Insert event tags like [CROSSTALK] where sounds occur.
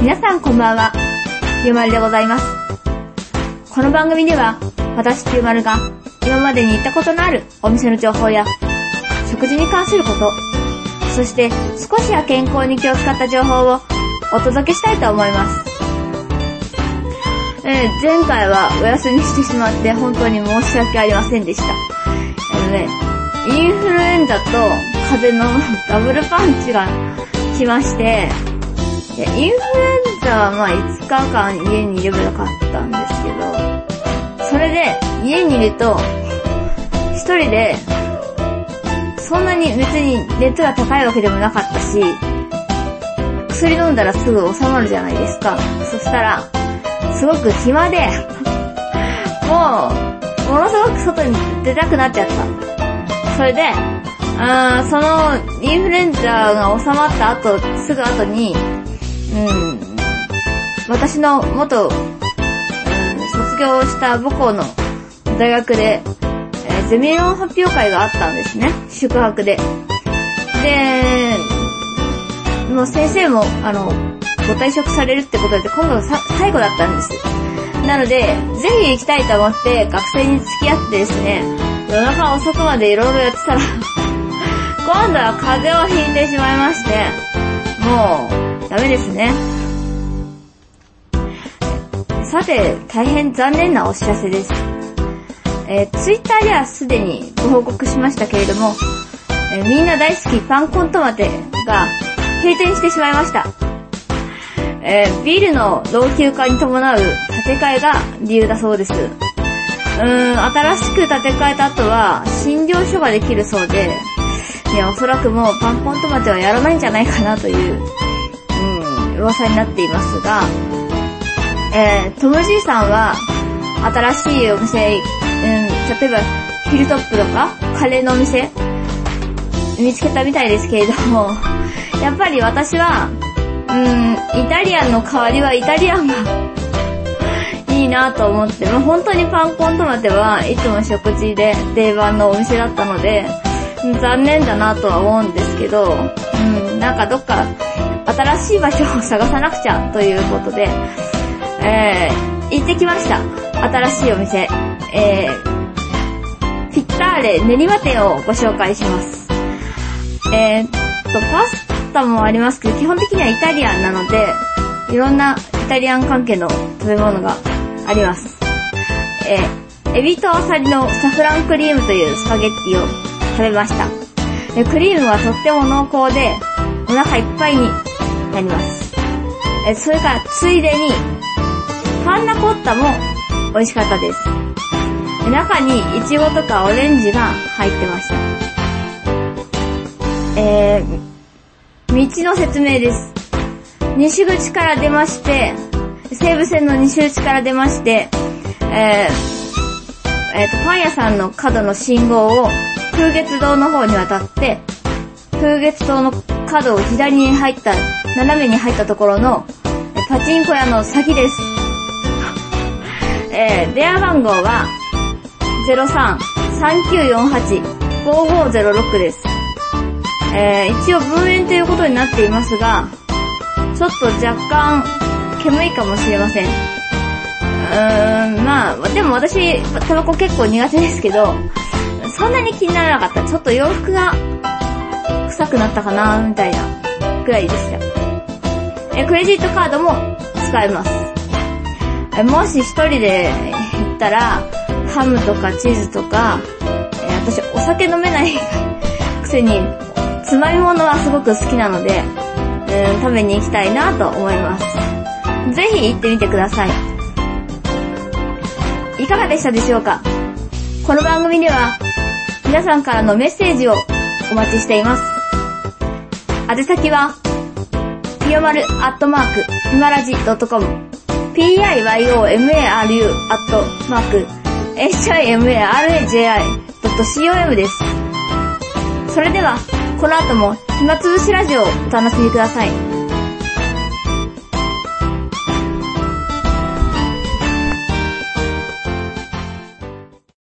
皆さんこんばんは、ゆうまるでございます。この番組では、私ゆうまるが今までに行ったことのあるお店の情報や、食事に関すること、そして少しは健康に気を使った情報をお届けしたいと思います。えー前回はお休みしてしまって本当に申し訳ありませんでした。あのね、インフルエンザと風邪のダブルパンチが来まして、やインフルエンザはまあ5日間家にいればよかったんですけど、それで家にいると、一人で、そんなに別に熱が高いわけでもなかったし、薬飲んだらすぐ収まるじゃないですか。そしたら、すごく暇で、[LAUGHS] もう、ものすごく外に出たくなっちゃった。それで、あーそのインフルエンザが収まった後、すぐ後に、うん、私の元、うん、卒業した母校の大学で、えーゼミ論発表会があったんですね。宿泊で。で、もう先生も、あの、ご退職されるってことで、今度が最後だったんです。なので、ぜひ行きたいと思って学生に付き合ってですね、夜中遅くまでいろいろやってたら、[LAUGHS] 今度は風邪をひいてしまいまして、もう、ダメですね。さて、大変残念なお知らせです。えー、ツイッターではすでにご報告しましたけれども、えーみんな大好きパンコントマテが閉店してしまいました。えービルの老朽化に伴う建て替えが理由だそうです。うーん、新しく建て替えた後は診療所ができるそうで、いや、おそらくもうパンコントマテはやらないんじゃないかなという、うん、噂になっていますが、えー、トムジーさんは、新しいお店、うん、例えば、ヒルトップとか、カレーのお店、見つけたみたいですけれども、[LAUGHS] やっぱり私は、うん、イタリアンの代わりはイタリアンが [LAUGHS] いいなと思って、まあ、本当にパンコントマテはいつも食事で定番のお店だったので、残念だなとは思うんですけど、うん、なんかどっか新しい場所を探さなくちゃということで、えー、行ってきました。新しいお店。えー、ピッターレ練馬店をご紹介します。えーっと、パスタもありますけど、基本的にはイタリアンなので、いろんなイタリアン関係の食べ物があります。えー、エビとアサリのサフランクリームというスパゲッティを食べました。えクリームはとっても濃厚で、お腹いっぱいになります。えそれからついでに、パンナコッタも美味しかったです。中にイチゴとかオレンジが入ってました。えー、道の説明です。西口から出まして、西武線の西口から出まして、えー、えーと、パン屋さんの角の信号を風月堂の方に渡って、風月堂の角を左に入った、斜めに入ったところの、パチンコ屋の先です。えー、電話番号は、03-3948-5506です。えー、一応分煙ということになっていますが、ちょっと若干、煙いかもしれません。うーん、まあ、でも私、タバコ結構苦手ですけど、そんなに気にならなかった。ちょっと洋服が臭くなったかな、みたいな、くらいでした。え、クレジットカードも使えます。えもし一人で行ったら、ハムとかチーズとか、え私お酒飲めない [LAUGHS] くせに、つまみ物はすごく好きなので、うん、食べに行きたいなと思います。ぜひ行ってみてください。いかがでしたでしょうか？この番組では、皆さんからのメッセージをお待ちしています。宛先は、ぴよまるアットマーク、ひまらじ .com、piyomaru アットマーク、himaraji.com です。それでは、この後も暇つぶしラジオをお楽しみください。